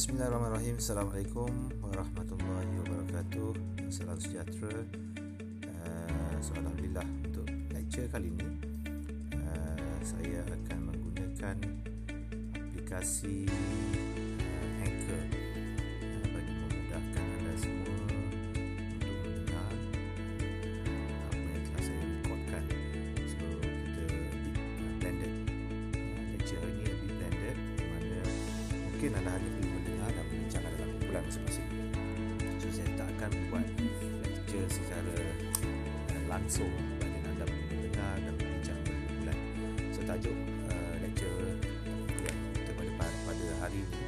Bismillahirrahmanirrahim. Assalamualaikum warahmatullahi wabarakatuh. Salam sejahtera. Uh, So Alhamdulillah Untuk lecture kali ini uh, Saya akan menggunakan Aplikasi uh, Anchor langsung bagi anda mendengar dan membincang dalam kumpulan. So, tajuk uh, lecture yang kita pada, pada hari ini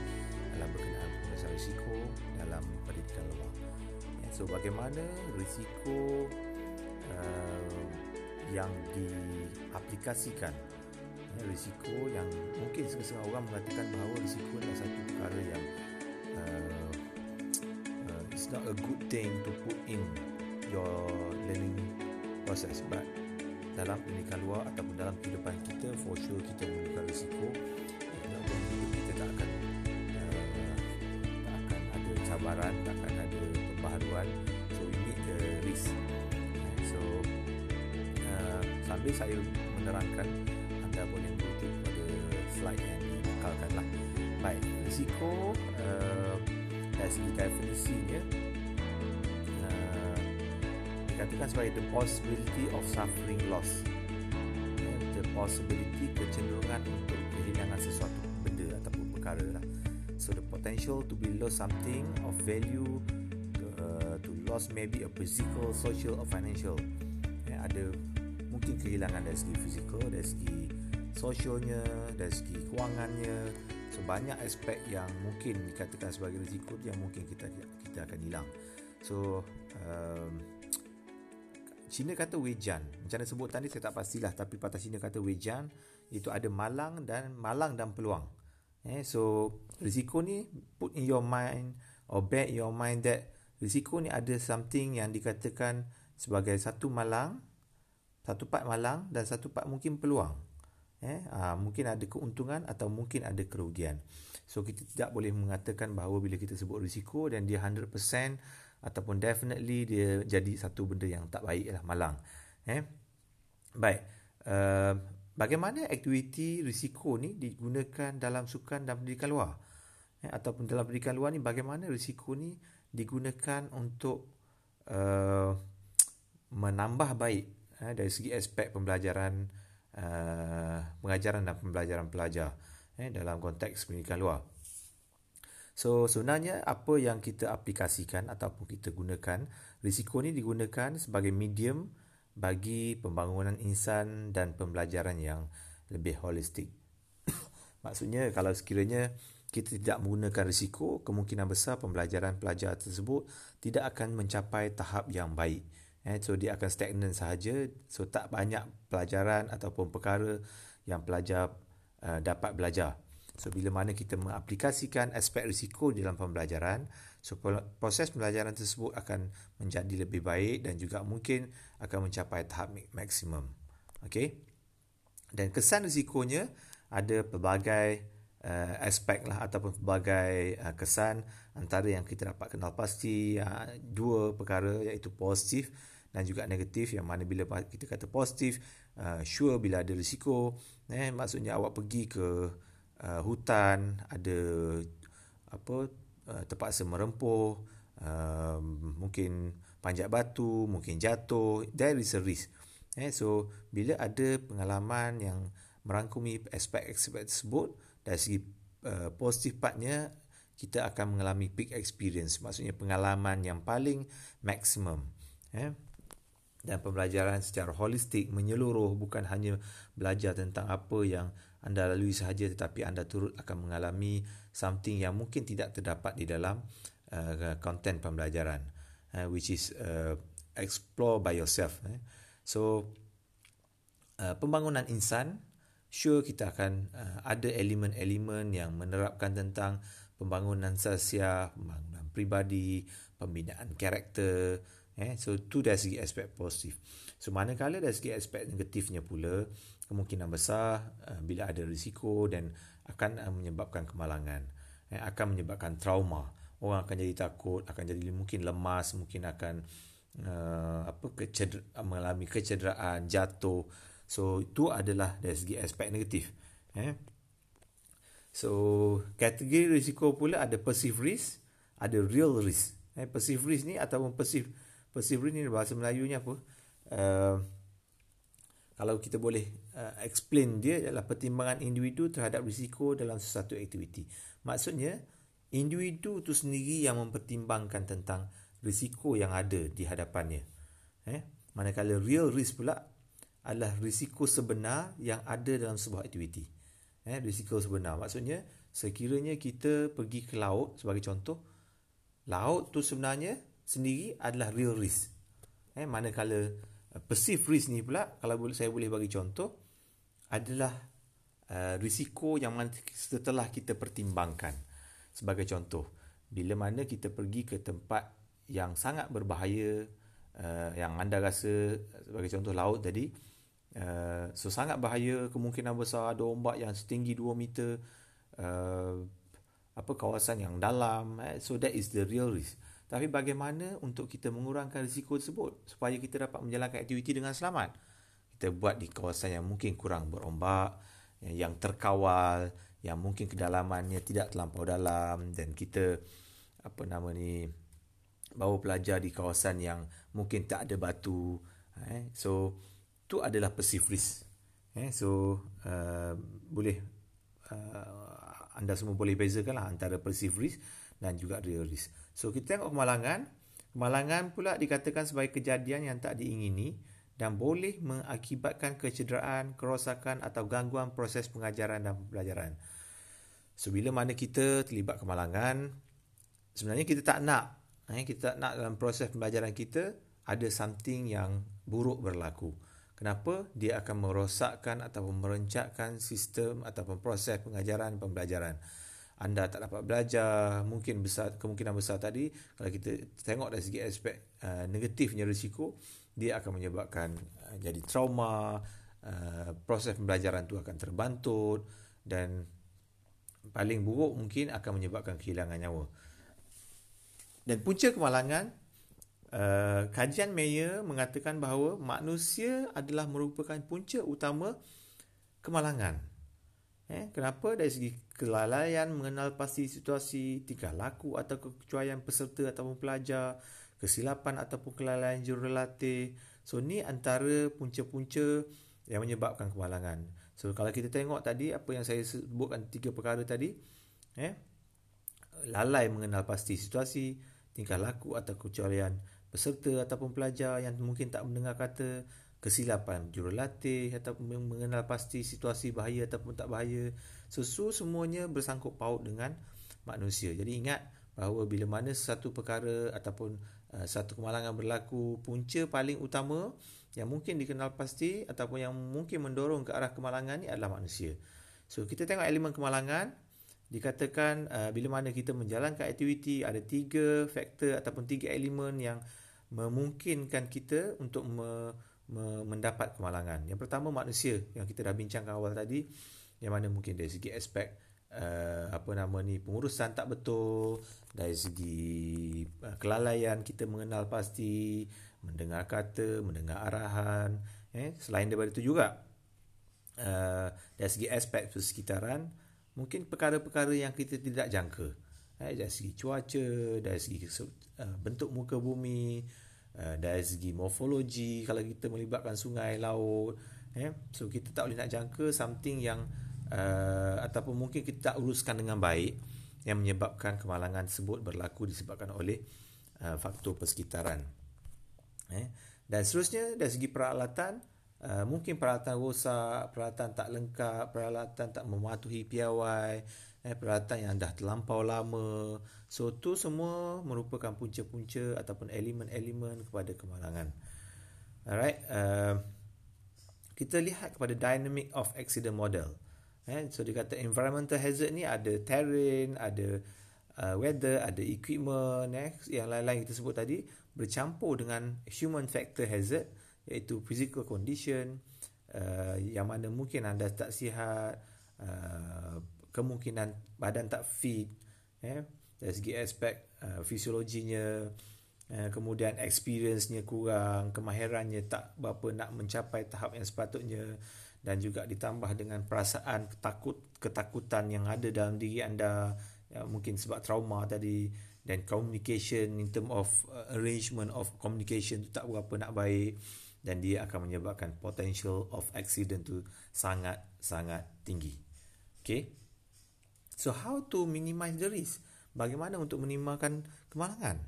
adalah berkenaan pemeriksaan risiko dalam pendidikan luar. Ya, so, bagaimana risiko uh, yang diaplikasikan ya, risiko yang mungkin setengah orang mengatakan bahawa risiko adalah satu perkara yang uh, uh, it's not a good thing to put in your learning process but dalam pendidikan luar ataupun dalam kehidupan kita for sure kita memerlukan risiko. Hidup kita tak akan uh, tak akan ada cabaran tak akan ada pembaharuan. So we need the risk. So uh, sambil saya menerangkan anda boleh mengutip pada slide yang dikekalkan lah. Baik, risiko uh, dari segi definisinya dikatakan sebagai the possibility of suffering loss. The possibility kecenderungan untuk kehilangan sesuatu benda ataupun perkara lah. So the potential to be lost something of value uh, to loss maybe a physical, social or financial. Uh, ada mungkin kehilangan dari segi fizikal, dari segi sosialnya, dari segi kewangannya. So banyak aspek yang mungkin dikatakan sebagai risiko yang mungkin kita kita akan hilang. So um, Cina kata wejan. Macam mana sebut tadi saya tak pastilah tapi patah Cina kata wejan itu ada malang dan malang dan peluang. Eh so risiko ni put in your mind or bear in your mind that risiko ni ada something yang dikatakan sebagai satu malang, satu part malang dan satu part mungkin peluang eh aa, mungkin ada keuntungan atau mungkin ada kerugian so kita tidak boleh mengatakan bahawa bila kita sebut risiko dan dia 100% ataupun definitely dia jadi satu benda yang tak baik lah malang eh baik uh, bagaimana aktiviti risiko ni digunakan dalam sukan dan pendidikan luar eh, ataupun dalam pendidikan luar ni bagaimana risiko ni digunakan untuk uh, menambah baik eh, dari segi aspek pembelajaran uh, pengajaran dan pembelajaran pelajar eh, dalam konteks pendidikan luar. So sebenarnya apa yang kita aplikasikan ataupun kita gunakan, risiko ni digunakan sebagai medium bagi pembangunan insan dan pembelajaran yang lebih holistik. Maksudnya kalau sekiranya kita tidak menggunakan risiko, kemungkinan besar pembelajaran pelajar tersebut tidak akan mencapai tahap yang baik. Eh, so dia akan stagnan sahaja. So tak banyak pelajaran ataupun perkara yang pelajar uh, dapat belajar. So bila mana kita mengaplikasikan aspek risiko dalam pembelajaran, so proses pembelajaran tersebut akan menjadi lebih baik dan juga mungkin akan mencapai tahap maksimum. Okey. Dan kesan risikonya ada pelbagai uh, aspek lah ataupun pelbagai uh, kesan antara yang kita dapat kenal pasti uh, dua perkara iaitu positif dan juga negatif yang mana bila kita kata positif uh, sure bila ada risiko eh maksudnya awak pergi ke uh, hutan ada apa uh, terpaksa merempuh uh, mungkin panjat batu mungkin jatuh there is a risk. Eh so bila ada pengalaman yang merangkumi aspek-aspek tersebut dari segi uh, positif partnya kita akan mengalami peak experience maksudnya pengalaman yang paling maksimum eh dan pembelajaran secara holistik menyeluruh bukan hanya belajar tentang apa yang anda lalui sahaja tetapi anda turut akan mengalami something yang mungkin tidak terdapat di dalam uh, content pembelajaran uh, which is uh, explore by yourself eh. so uh, pembangunan insan sure kita akan uh, ada elemen-elemen yang menerapkan tentang pembangunan sosial pembangunan pribadi pembinaan karakter Eh, so tu dari segi aspek positif. So manakala dari segi aspek negatifnya pula, kemungkinan besar uh, bila ada risiko dan akan uh, menyebabkan kemalangan. eh, akan menyebabkan trauma. Orang akan jadi takut, akan jadi mungkin lemas, mungkin akan uh, apa keceder- mengalami kecederaan, jatuh. So itu adalah dari segi aspek negatif. Eh. So kategori risiko pula ada perceived risk, ada real risk. Eh, perceived risk ni ataupun perceived perceived risk ni bahasa Melayunya apa? Uh, kalau kita boleh uh, explain dia adalah pertimbangan individu terhadap risiko dalam sesuatu aktiviti. Maksudnya individu itu sendiri yang mempertimbangkan tentang risiko yang ada di hadapannya. Eh, manakala real risk pula adalah risiko sebenar yang ada dalam sebuah aktiviti. Eh, risiko sebenar maksudnya sekiranya kita pergi ke laut sebagai contoh, laut tu sebenarnya sendiri adalah real risk. Eh, manakala perceived risk ni pula kalau saya boleh bagi contoh adalah uh, risiko yang setelah kita pertimbangkan. Sebagai contoh, bila mana kita pergi ke tempat yang sangat berbahaya uh, yang anda rasa sebagai contoh laut tadi, Uh, so sangat bahaya kemungkinan besar ada ombak yang setinggi 2 meter uh, apa kawasan yang dalam eh? so that is the real risk tapi bagaimana untuk kita mengurangkan risiko tersebut supaya kita dapat menjalankan aktiviti dengan selamat kita buat di kawasan yang mungkin kurang berombak yang terkawal yang mungkin kedalamannya tidak terlampau dalam dan kita apa nama ni bawa pelajar di kawasan yang mungkin tak ada batu eh? so itu adalah perceived risk. Eh, so uh, boleh uh, anda semua boleh bezakan lah antara perceived risk dan juga real risk. So kita tengok kemalangan. Kemalangan pula dikatakan sebagai kejadian yang tak diingini dan boleh mengakibatkan kecederaan, kerosakan atau gangguan proses pengajaran dan pembelajaran. So bila mana kita terlibat kemalangan, sebenarnya kita tak nak, eh, kita tak nak dalam proses pembelajaran kita ada something yang buruk berlaku. Kenapa? Dia akan merosakkan ataupun merencatkan sistem ataupun proses pengajaran pembelajaran. Anda tak dapat belajar, mungkin besar kemungkinan besar tadi kalau kita tengok dari segi aspek uh, negatifnya risiko, dia akan menyebabkan uh, jadi trauma, uh, proses pembelajaran itu akan terbantut dan paling buruk mungkin akan menyebabkan kehilangan nyawa. Dan punca kemalangan Uh, kajian Mayer mengatakan bahawa manusia adalah merupakan punca utama kemalangan. Eh, kenapa? Dari segi kelalaian mengenal pasti situasi, tingkah laku atau kekecuaian peserta ataupun pelajar, kesilapan ataupun kelalaian jurulatih. So, ni antara punca-punca yang menyebabkan kemalangan. So, kalau kita tengok tadi, apa yang saya sebutkan tiga perkara tadi, eh, lalai mengenal pasti situasi, tingkah laku atau kekecuaian peserta ataupun pelajar yang mungkin tak mendengar kata kesilapan jurulatih ataupun mengenal pasti situasi bahaya ataupun tak bahaya. Sesu semuanya bersangkut paut dengan manusia. Jadi ingat bahawa bila mana satu perkara ataupun uh, satu kemalangan berlaku punca paling utama yang mungkin dikenal pasti ataupun yang mungkin mendorong ke arah kemalangan ni adalah manusia. So kita tengok elemen kemalangan. Dikatakan uh, bila mana kita menjalankan aktiviti ada tiga faktor ataupun tiga elemen yang memungkinkan kita untuk me, mendapat kemalangan. Yang pertama manusia yang kita dah bincangkan awal tadi yang mana mungkin dari segi aspek uh, apa nama ni pengurusan tak betul, dari segi uh, kelalaian kita mengenal pasti, mendengar kata, mendengar arahan, eh selain daripada itu juga uh, dari segi aspek persekitaran mungkin perkara-perkara yang kita tidak jangka. Eh, dari segi cuaca, dari segi uh, bentuk muka bumi, uh, dari segi morfologi, kalau kita melibatkan sungai, laut, eh, so kita tak boleh nak jangka something yang uh, ataupun mungkin kita tak uruskan dengan baik yang menyebabkan kemalangan tersebut berlaku disebabkan oleh uh, faktor persekitaran. Eh, dan seterusnya dari segi peralatan, uh, mungkin peralatan rosak, peralatan tak lengkap, peralatan tak mematuhi piawai, eh, peralatan yang dah terlampau lama. So tu semua merupakan punca-punca ataupun elemen-elemen kepada kemalangan. Alright, uh, kita lihat kepada dynamic of accident model. Eh, so dia kata environmental hazard ni ada terrain, ada uh, weather, ada equipment, eh, yang lain-lain kita sebut tadi bercampur dengan human factor hazard iaitu physical condition uh, yang mana mungkin anda tak sihat, uh, kemungkinan badan tak fit eh dari segi aspek uh, fisiologinya uh, kemudian experience-nya kurang kemahirannya tak berapa nak mencapai tahap yang sepatutnya dan juga ditambah dengan perasaan ketakut ketakutan yang ada dalam diri anda ya, mungkin sebab trauma tadi dan communication in term of uh, arrangement of communication tu tak berapa nak baik dan dia akan menyebabkan potential of accident tu sangat sangat tinggi. Okay. So how to minimize the risk? Bagaimana untuk minimalkan kemalangan?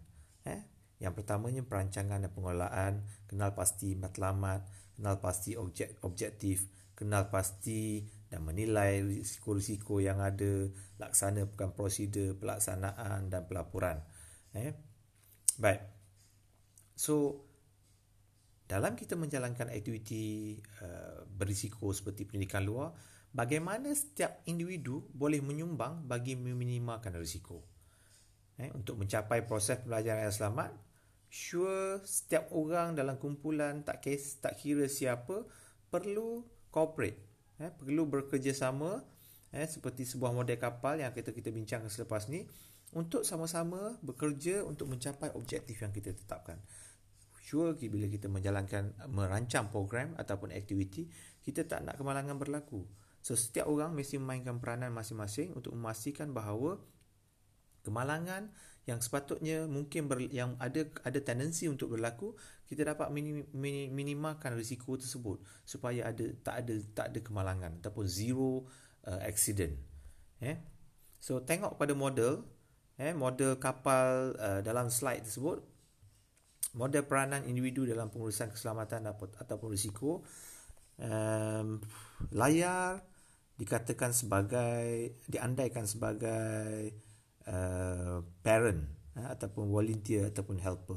Eh? Yang pertamanya perancangan dan pengelolaan, kenal pasti matlamat, kenal pasti objek objektif, kenal pasti dan menilai risiko-risiko yang ada, laksanakan prosedur pelaksanaan dan pelaporan. Eh? Baik. So, dalam kita menjalankan aktiviti uh, berisiko seperti pendidikan luar, bagaimana setiap individu boleh menyumbang bagi meminimalkan risiko? Eh, untuk mencapai proses pembelajaran yang selamat, sure setiap orang dalam kumpulan tak kes, tak kira siapa perlu cooperate eh, perlu bekerjasama eh, seperti sebuah model kapal yang kita kita bincangkan selepas ni untuk sama-sama bekerja untuk mencapai objektif yang kita tetapkan. Sure bila kita menjalankan merancang program ataupun aktiviti, kita tak nak kemalangan berlaku. So setiap orang mesti memainkan peranan masing-masing untuk memastikan bahawa kemalangan yang sepatutnya mungkin ber, yang ada ada tendensi untuk berlaku kita dapat minim, minim, minimalkan risiko tersebut supaya ada tak ada tak ada kemalangan ataupun zero uh, accident. Eh? So tengok pada model eh model kapal uh, dalam slide tersebut model peranan individu dalam pengurusan keselamatan ataupun risiko um, layar dikatakan sebagai diandaikan sebagai Uh, parent uh, ataupun volunteer ataupun helper.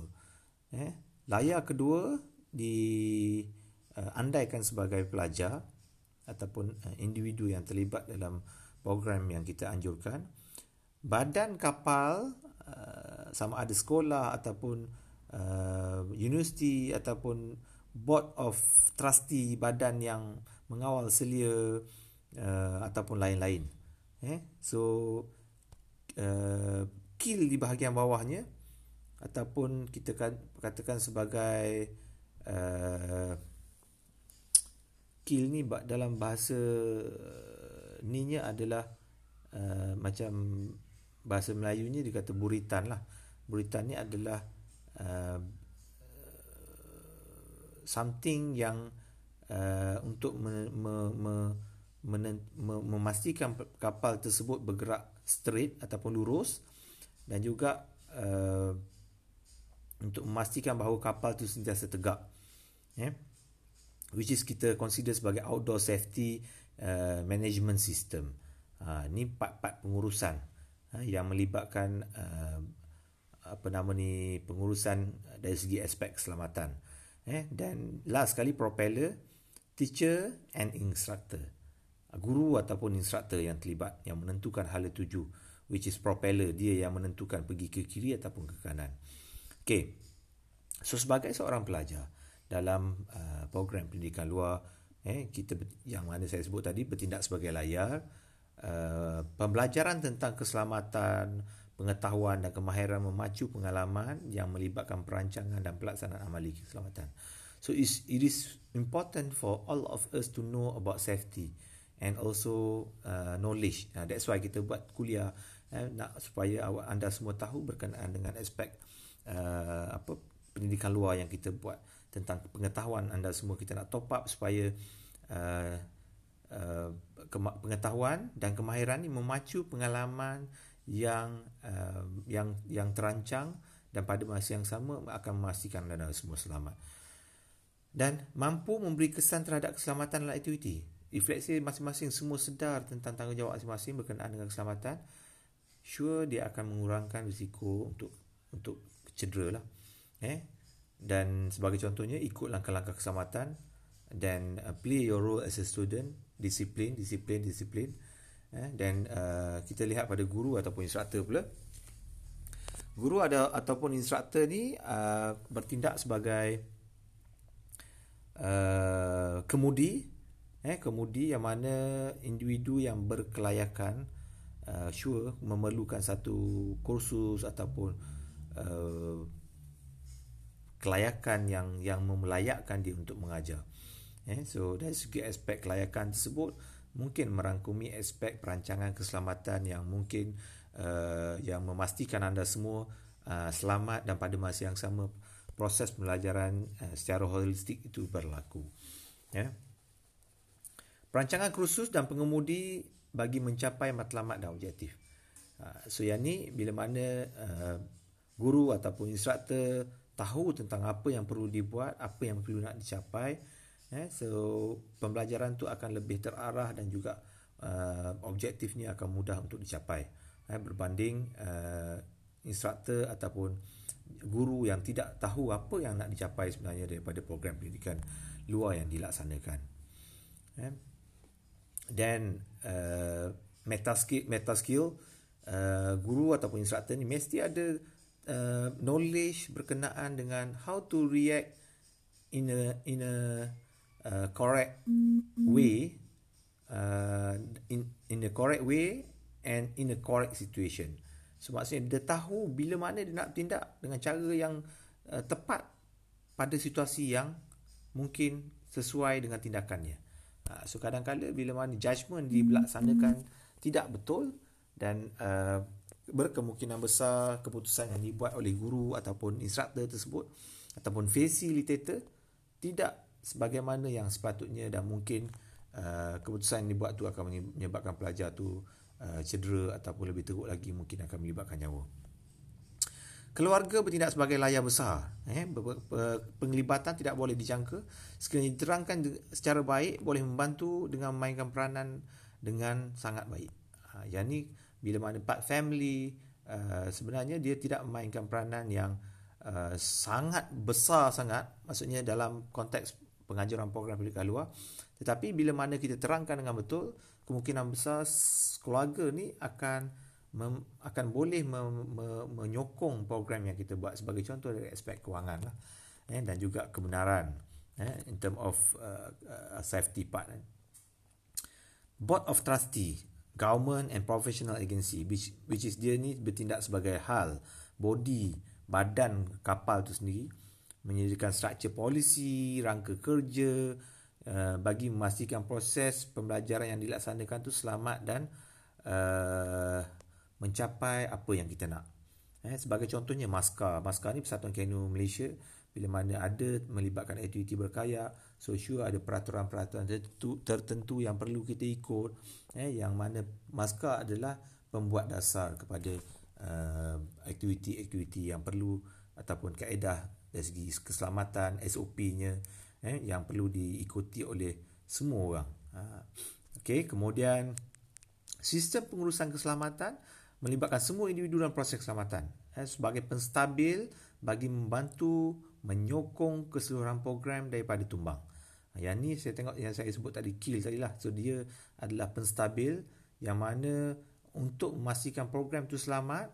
Eh, layar kedua di uh, andaikan sebagai pelajar ataupun uh, individu yang terlibat dalam program yang kita anjurkan. Badan kapal uh, sama ada sekolah ataupun uh, universiti ataupun board of trustee badan yang mengawal selia uh, ataupun lain-lain. Eh, so uh, kill di bahagian bawahnya ataupun kita katakan sebagai uh, kill ni dalam bahasa uh, ni nya adalah uh, macam bahasa Melayunya dikata buritan lah buritan ni adalah uh, something yang uh, untuk me, me, me, memastikan kapal tersebut bergerak straight ataupun lurus dan juga uh, untuk memastikan bahawa kapal itu sentiasa tegak yeah? which is kita consider sebagai outdoor safety uh, management system. Uh, ni part-part pengurusan uh, yang melibatkan uh, apa nama ni pengurusan dari segi aspek keselamatan eh dan last sekali propeller teacher and instructor guru ataupun instruktor yang terlibat yang menentukan hala tuju which is propeller dia yang menentukan pergi ke kiri ataupun ke kanan. Okay. So sebagai seorang pelajar dalam uh, program pendidikan luar eh kita yang mana saya sebut tadi bertindak sebagai layar uh, pembelajaran tentang keselamatan pengetahuan dan kemahiran memacu pengalaman yang melibatkan perancangan dan pelaksanaan amali keselamatan. So it is important for all of us to know about safety and also uh, knowledge. Uh, that's why kita buat kuliah eh, nak supaya awak anda semua tahu berkenaan dengan aspek uh, apa pendidikan luar yang kita buat tentang pengetahuan anda semua. Kita nak top up supaya uh, uh, pengetahuan dan kemahiran ini memacu pengalaman yang uh, yang yang terancang dan pada masa yang sama akan memastikan anda semua selamat. Dan mampu memberi kesan terhadap keselamatan dalam aktiviti say masing-masing semua sedar tentang tanggungjawab masing-masing berkenaan dengan keselamatan sure dia akan mengurangkan risiko untuk untuk cedera lah eh? Dan sebagai contohnya ikut langkah-langkah keselamatan dan uh, play your role as a student disiplin disiplin disiplin eh? Dan uh, kita lihat pada guru ataupun instruktor pula. Guru ada ataupun instruktor ni uh, bertindak sebagai uh, kemudi eh kemudi yang mana individu yang berkelayakan uh, sure memerlukan satu kursus ataupun uh, kelayakan yang yang memelayakkan dia untuk mengajar. Eh, so dari segi aspek kelayakan tersebut mungkin merangkumi aspek perancangan keselamatan yang mungkin uh, yang memastikan anda semua uh, selamat dan pada masa yang sama proses pembelajaran uh, secara holistik itu berlaku. Ya. Perancangan kursus dan pengemudi bagi mencapai matlamat dan objektif. Uh, so yang ni bila mana uh, guru ataupun instruktor tahu tentang apa yang perlu dibuat, apa yang perlu nak dicapai. Eh, so pembelajaran tu akan lebih terarah dan juga uh, objektifnya akan mudah untuk dicapai. Eh, berbanding uh, instruktor ataupun guru yang tidak tahu apa yang nak dicapai sebenarnya daripada program pendidikan luar yang dilaksanakan. Eh, dan uh, meta skill, meta skill uh, guru ataupun instruktor ni mesti ada uh, knowledge berkenaan dengan how to react in a in a uh, correct way uh, in in a correct way and in a correct situation. So maksudnya dia tahu bila mana dia nak tindak dengan cara yang uh, tepat pada situasi yang mungkin sesuai dengan tindakannya. Uh, so kadang-kadang bila mana judgement dilaksanakan tidak betul dan uh, berkemungkinan besar keputusan yang dibuat oleh guru ataupun instruktor tersebut ataupun facilitator tidak sebagaimana yang sepatutnya dan mungkin uh, keputusan yang dibuat tu akan menyebabkan pelajar tu uh, cedera ataupun lebih teruk lagi mungkin akan menyebabkan nyawa. Keluarga bertindak sebagai layar besar. Eh, penglibatan tidak boleh dijangka. Sekiranya diterangkan secara baik, boleh membantu dengan memainkan peranan dengan sangat baik. Ha, yang ni bila mana part family uh, sebenarnya dia tidak memainkan peranan yang uh, sangat besar sangat maksudnya dalam konteks pengajaran program pendidikan luar tetapi bila mana kita terangkan dengan betul kemungkinan besar keluarga ni akan mem, akan boleh me, me, menyokong program yang kita buat sebagai contoh dari aspek kewangan lah, eh, dan juga kebenaran eh, in term of uh, uh, safety part eh. board of trustee government and professional agency which which is dia ni bertindak sebagai hal body badan kapal tu sendiri menyediakan struktur polisi rangka kerja uh, bagi memastikan proses pembelajaran yang dilaksanakan tu selamat dan uh, mencapai apa yang kita nak. Eh, sebagai contohnya maskar. Maskar ni Persatuan Kanu Malaysia bila mana ada melibatkan aktiviti berkayak so sure ada peraturan-peraturan tertentu, tertentu yang perlu kita ikut eh, yang mana maskar adalah pembuat dasar kepada uh, aktiviti-aktiviti yang perlu ataupun kaedah dari segi keselamatan SOP-nya eh, yang perlu diikuti oleh semua orang. Ha. Okay, kemudian sistem pengurusan keselamatan melibatkan semua individu dalam proses keselamatan eh, sebagai penstabil bagi membantu menyokong keseluruhan program daripada tumbang. Yang ni saya tengok yang saya sebut tadi kill tadi lah. So dia adalah penstabil yang mana untuk memastikan program tu selamat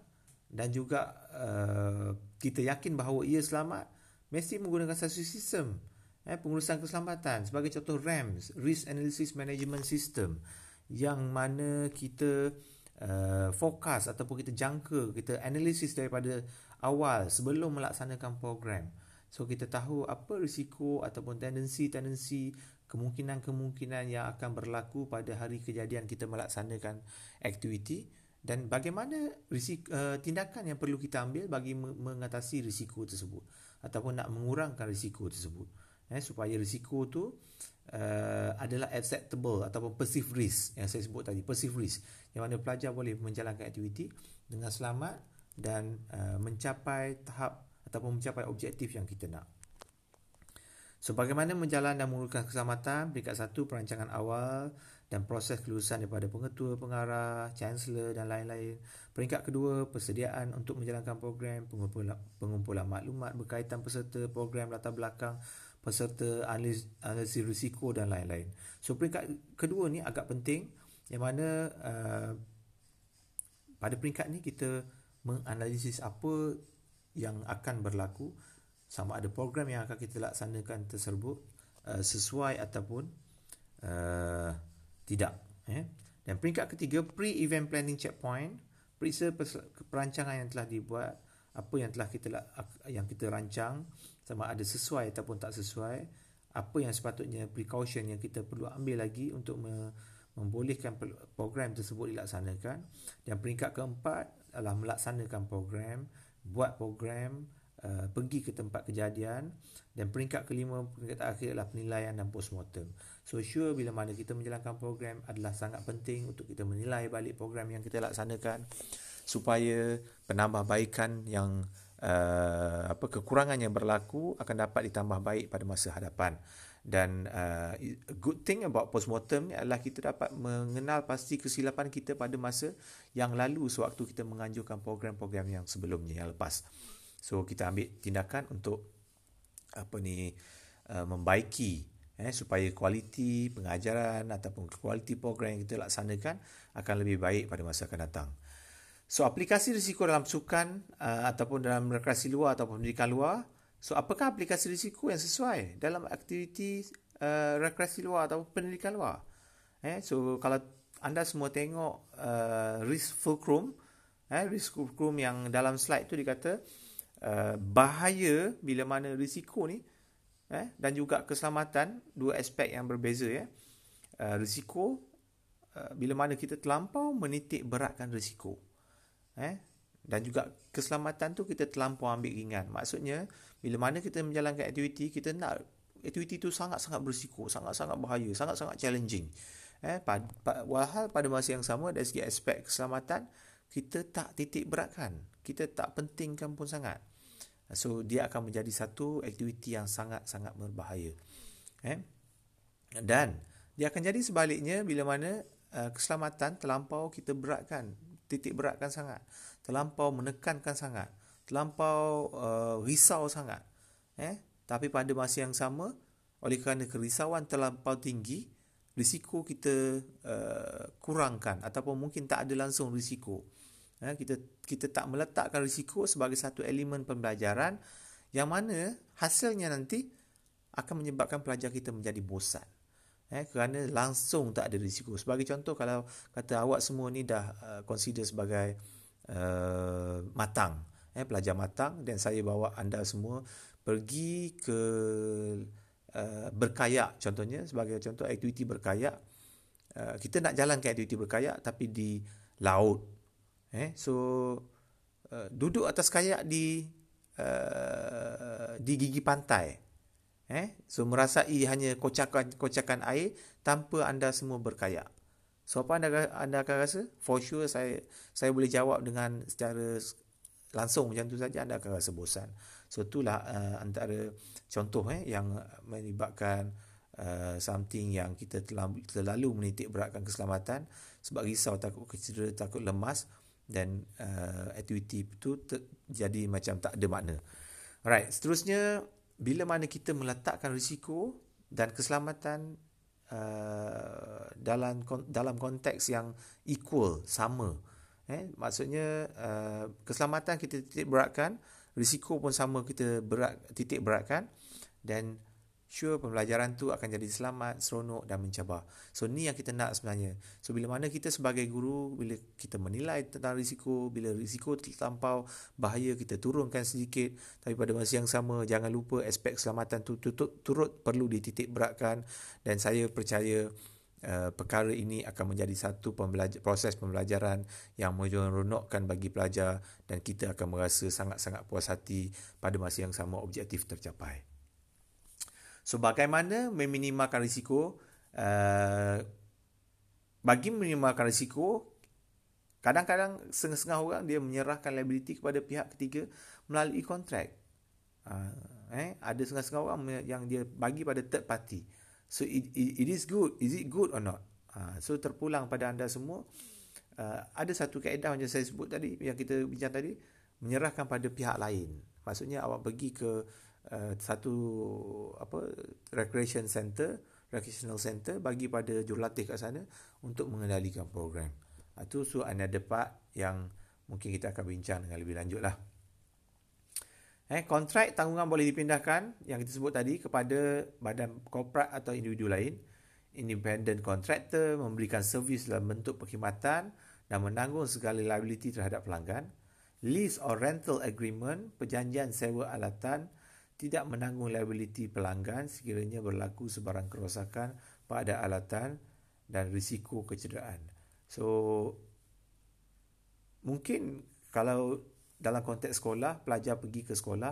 dan juga uh, kita yakin bahawa ia selamat mesti menggunakan satu sistem eh, pengurusan keselamatan sebagai contoh RAMS Risk Analysis Management System yang mana kita uh, fokus ataupun kita jangka kita analisis daripada awal sebelum melaksanakan program. So kita tahu apa risiko ataupun tendensi-tendensi kemungkinan-kemungkinan yang akan berlaku pada hari kejadian kita melaksanakan aktiviti dan bagaimana risiko, uh, tindakan yang perlu kita ambil bagi mengatasi risiko tersebut ataupun nak mengurangkan risiko tersebut eh, supaya risiko tu uh, adalah acceptable ataupun perceived risk yang saya sebut tadi perceived risk yang mana pelajar boleh menjalankan aktiviti dengan selamat dan uh, mencapai tahap ataupun mencapai objektif yang kita nak. So, bagaimana menjalan dan menguruskan keselamatan? Peringkat satu, perancangan awal dan proses kelulusan daripada pengetua, pengarah, chancellor dan lain-lain. Peringkat kedua, persediaan untuk menjalankan program, pengumpulan, pengumpulan maklumat berkaitan peserta, program latar belakang, peserta, analisis, analisis risiko dan lain-lain. So, peringkat kedua ni agak penting yang mana uh, pada peringkat ni kita menganalisis apa yang akan berlaku sama ada program yang akan kita laksanakan tersebut uh, sesuai ataupun uh, tidak eh Dan peringkat ketiga, pre-event planning checkpoint. Periksa perancangan yang telah dibuat, apa yang telah kita yang kita rancang sama ada sesuai ataupun tak sesuai, apa yang sepatutnya precaution yang kita perlu ambil lagi untuk membolehkan program tersebut dilaksanakan. Dan peringkat keempat adalah melaksanakan program, buat program, uh, pergi ke tempat kejadian dan peringkat kelima peringkat terakhir adalah penilaian dan postmortem. So sure bila mana kita menjalankan program adalah sangat penting untuk kita menilai balik program yang kita laksanakan supaya penambahbaikan yang uh, apa kekurangan yang berlaku akan dapat ditambah baik pada masa hadapan. Dan uh, good thing about postmortem ni adalah kita dapat mengenal pasti kesilapan kita pada masa yang lalu sewaktu kita menganjurkan program-program yang sebelumnya yang lepas. So kita ambil tindakan untuk apa ni uh, membaiki eh, supaya kualiti pengajaran ataupun kualiti program yang kita laksanakan akan lebih baik pada masa akan datang. So aplikasi risiko dalam sukan uh, ataupun dalam rekreasi luar ataupun pendidikan luar. So apakah aplikasi risiko yang sesuai dalam aktiviti uh, rekreasi luar ataupun pendidikan luar? Eh, so kalau anda semua tengok uh, risk fulcrum, eh, risk fulcrum yang dalam slide tu dikata uh, bahaya bila mana risiko ni eh, dan juga keselamatan dua aspek yang berbeza ya. Uh, risiko uh, bila mana kita terlampau menitik beratkan risiko. Eh, dan juga keselamatan tu kita terlampau ambil ringan. Maksudnya bila mana kita menjalankan aktiviti kita nak aktiviti tu sangat-sangat berisiko, sangat-sangat bahaya, sangat-sangat challenging. Eh, pad, pad, walhal pada masa yang sama dari segi aspek keselamatan kita tak titik beratkan. Kita tak pentingkan pun sangat. So dia akan menjadi satu aktiviti yang sangat-sangat berbahaya. Eh? Dan dia akan jadi sebaliknya bila mana uh, keselamatan terlampau kita beratkan, titik beratkan sangat, terlampau menekankan sangat, terlampau uh, risau sangat. Eh? Tapi pada masa yang sama, oleh kerana kerisauan terlampau tinggi, risiko kita uh, kurangkan ataupun mungkin tak ada langsung risiko. Eh, kita kita tak meletakkan risiko sebagai satu elemen pembelajaran yang mana hasilnya nanti akan menyebabkan pelajar kita menjadi bosan. Eh, kerana langsung tak ada risiko. Sebagai contoh kalau kata awak semua ni dah uh, consider sebagai uh, matang, eh, pelajar matang dan saya bawa anda semua pergi ke uh, berkayak contohnya sebagai contoh aktiviti berkayak. Uh, kita nak jalan ke aktiviti berkayak tapi di laut Eh, so uh, duduk atas kayak di uh, di gigi pantai. Eh, so merasai hanya kocakan-kocakan air tanpa anda semua berkayak. So apa anda anda akan rasa? For sure saya saya boleh jawab dengan secara langsung macam tu saja anda akan rasa bosan. So itulah uh, antara contoh eh yang melibatkan uh, something yang kita terlalu, terlalu menitik beratkan keselamatan sebab risau takut kecedera takut lemas dan uh, aktiviti itu jadi macam tak ada makna. Alright, seterusnya bila mana kita meletakkan risiko dan keselamatan uh, dalam dalam konteks yang equal sama. Eh, maksudnya uh, keselamatan kita titik beratkan, risiko pun sama kita berat titik beratkan dan sure pembelajaran tu akan jadi selamat, seronok dan mencabar. So ni yang kita nak sebenarnya. So bila mana kita sebagai guru bila kita menilai tentang risiko, bila risiko terlampau bahaya kita turunkan sedikit tapi pada masa yang sama jangan lupa aspek keselamatan tu turut, perlu dititik beratkan dan saya percaya Uh, perkara ini akan menjadi satu pembelajar, proses pembelajaran yang meronokkan bagi pelajar dan kita akan merasa sangat-sangat puas hati pada masa yang sama objektif tercapai. So bagaimana meminimalkan risiko? Uh, bagi meminimalkan risiko, kadang-kadang setengah-setengah orang dia menyerahkan liability kepada pihak ketiga melalui kontrak. Uh, eh, ada setengah-setengah orang yang dia bagi pada third party. So it, it, it is good. Is it good or not? Uh, so terpulang pada anda semua. Uh, ada satu kaedah yang saya sebut tadi, yang kita bincang tadi, menyerahkan pada pihak lain. Maksudnya awak pergi ke uh, satu apa recreation center, recreational center bagi pada jurulatih kat sana untuk mengendalikan program. Itu uh, so another part yang mungkin kita akan bincang dengan lebih lanjut lah. Eh, kontrak tanggungan boleh dipindahkan yang kita sebut tadi kepada badan korporat atau individu lain. independent contractor memberikan servis dalam bentuk perkhidmatan dan menanggung segala liability terhadap pelanggan. Lease or rental agreement, perjanjian sewa alatan tidak menanggung liability pelanggan sekiranya berlaku sebarang kerosakan pada alatan dan risiko kecederaan. So mungkin kalau dalam konteks sekolah pelajar pergi ke sekolah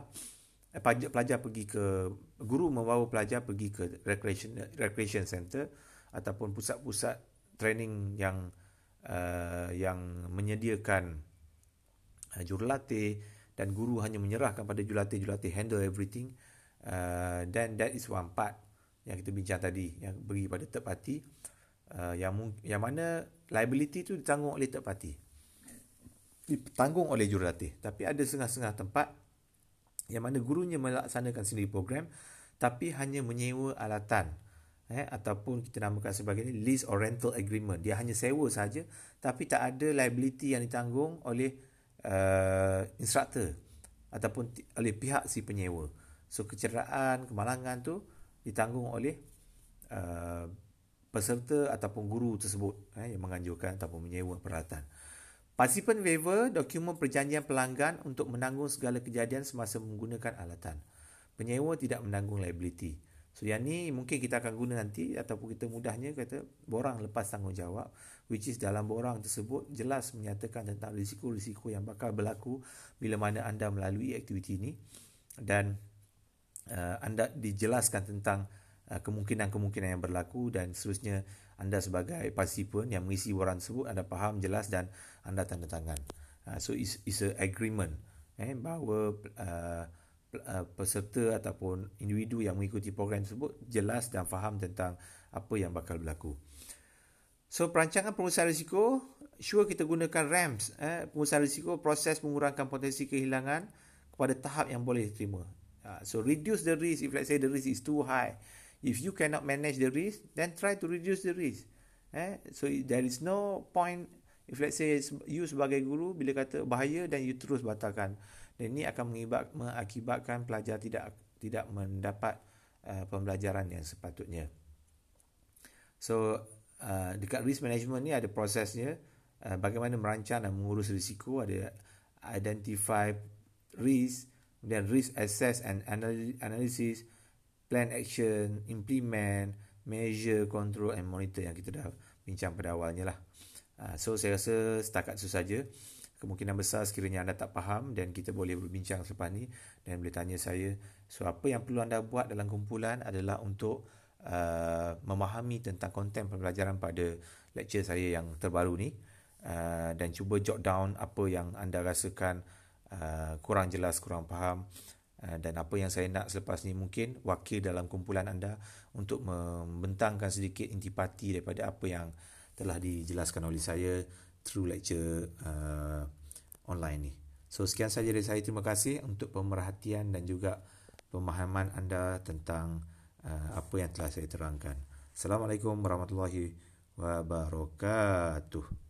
eh, pelajar pergi ke guru membawa pelajar pergi ke recreation recreation center ataupun pusat-pusat training yang uh, yang menyediakan uh, jurulatih dan guru hanya menyerahkan pada jurulatih jurulatih handle everything. Uh, then that is one part yang kita bincang tadi yang bagi pada third party. Uh, yang yang mana liability itu ditanggung oleh third party. Ditanggung oleh jurulatih. Tapi ada setengah-setengah tempat yang mana gurunya melaksanakan sendiri program tapi hanya menyewa alatan eh, ataupun kita namakan sebagai lease or rental agreement. Dia hanya sewa saja tapi tak ada liability yang ditanggung oleh uh, instructor ataupun oleh pihak si penyewa so kecederaan kemalangan tu ditanggung oleh uh, peserta ataupun guru tersebut eh, yang menganjurkan ataupun menyewa peralatan. Participant waiver dokumen perjanjian pelanggan untuk menanggung segala kejadian semasa menggunakan alatan. Penyewa tidak menanggung liability. So yang ni mungkin kita akan guna nanti ataupun kita mudahnya kata borang lepas tanggungjawab which is dalam borang tersebut jelas menyatakan tentang risiko-risiko yang bakal berlaku bila mana anda melalui aktiviti ini dan uh, anda dijelaskan tentang uh, kemungkinan-kemungkinan yang berlaku dan seterusnya anda sebagai participant yang mengisi waran tersebut anda faham jelas dan anda tanda tangan. Uh, so is is a agreement eh bahawa uh, peserta ataupun individu yang mengikuti program tersebut jelas dan faham tentang apa yang bakal berlaku. So perancangan pengusaha risiko sure kita gunakan RAMS eh pengusaha risiko proses mengurangkan potensi kehilangan kepada tahap yang boleh diterima. Uh, so reduce the risk if let's say the risk is too high. If you cannot manage the risk, then try to reduce the risk. Eh? So there is no point if let's say you sebagai guru bila kata bahaya dan you terus batalkan. Dan ini akan mengakibatkan pelajar tidak tidak mendapat uh, pembelajaran yang sepatutnya. So uh, dekat risk management ni ada prosesnya uh, bagaimana merancang dan mengurus risiko ada identify risk then risk assess and analysis, plan action, implement, measure, control and monitor yang kita dah bincang pada awalnya lah. Uh, so saya rasa setakat itu saja. Kemungkinan besar sekiranya anda tak faham dan kita boleh berbincang selepas ni dan boleh tanya saya. So apa yang perlu anda buat dalam kumpulan adalah untuk uh, memahami tentang konten pembelajaran pada lecture saya yang terbaru ni. Uh, dan cuba jot down apa yang anda rasakan Uh, kurang jelas, kurang faham uh, dan apa yang saya nak selepas ni mungkin wakil dalam kumpulan anda untuk membentangkan sedikit intipati daripada apa yang telah dijelaskan oleh saya through lecture uh, online ni. So sekian saja dari saya. Terima kasih untuk pemerhatian dan juga pemahaman anda tentang uh, apa yang telah saya terangkan. Assalamualaikum warahmatullahi wabarakatuh.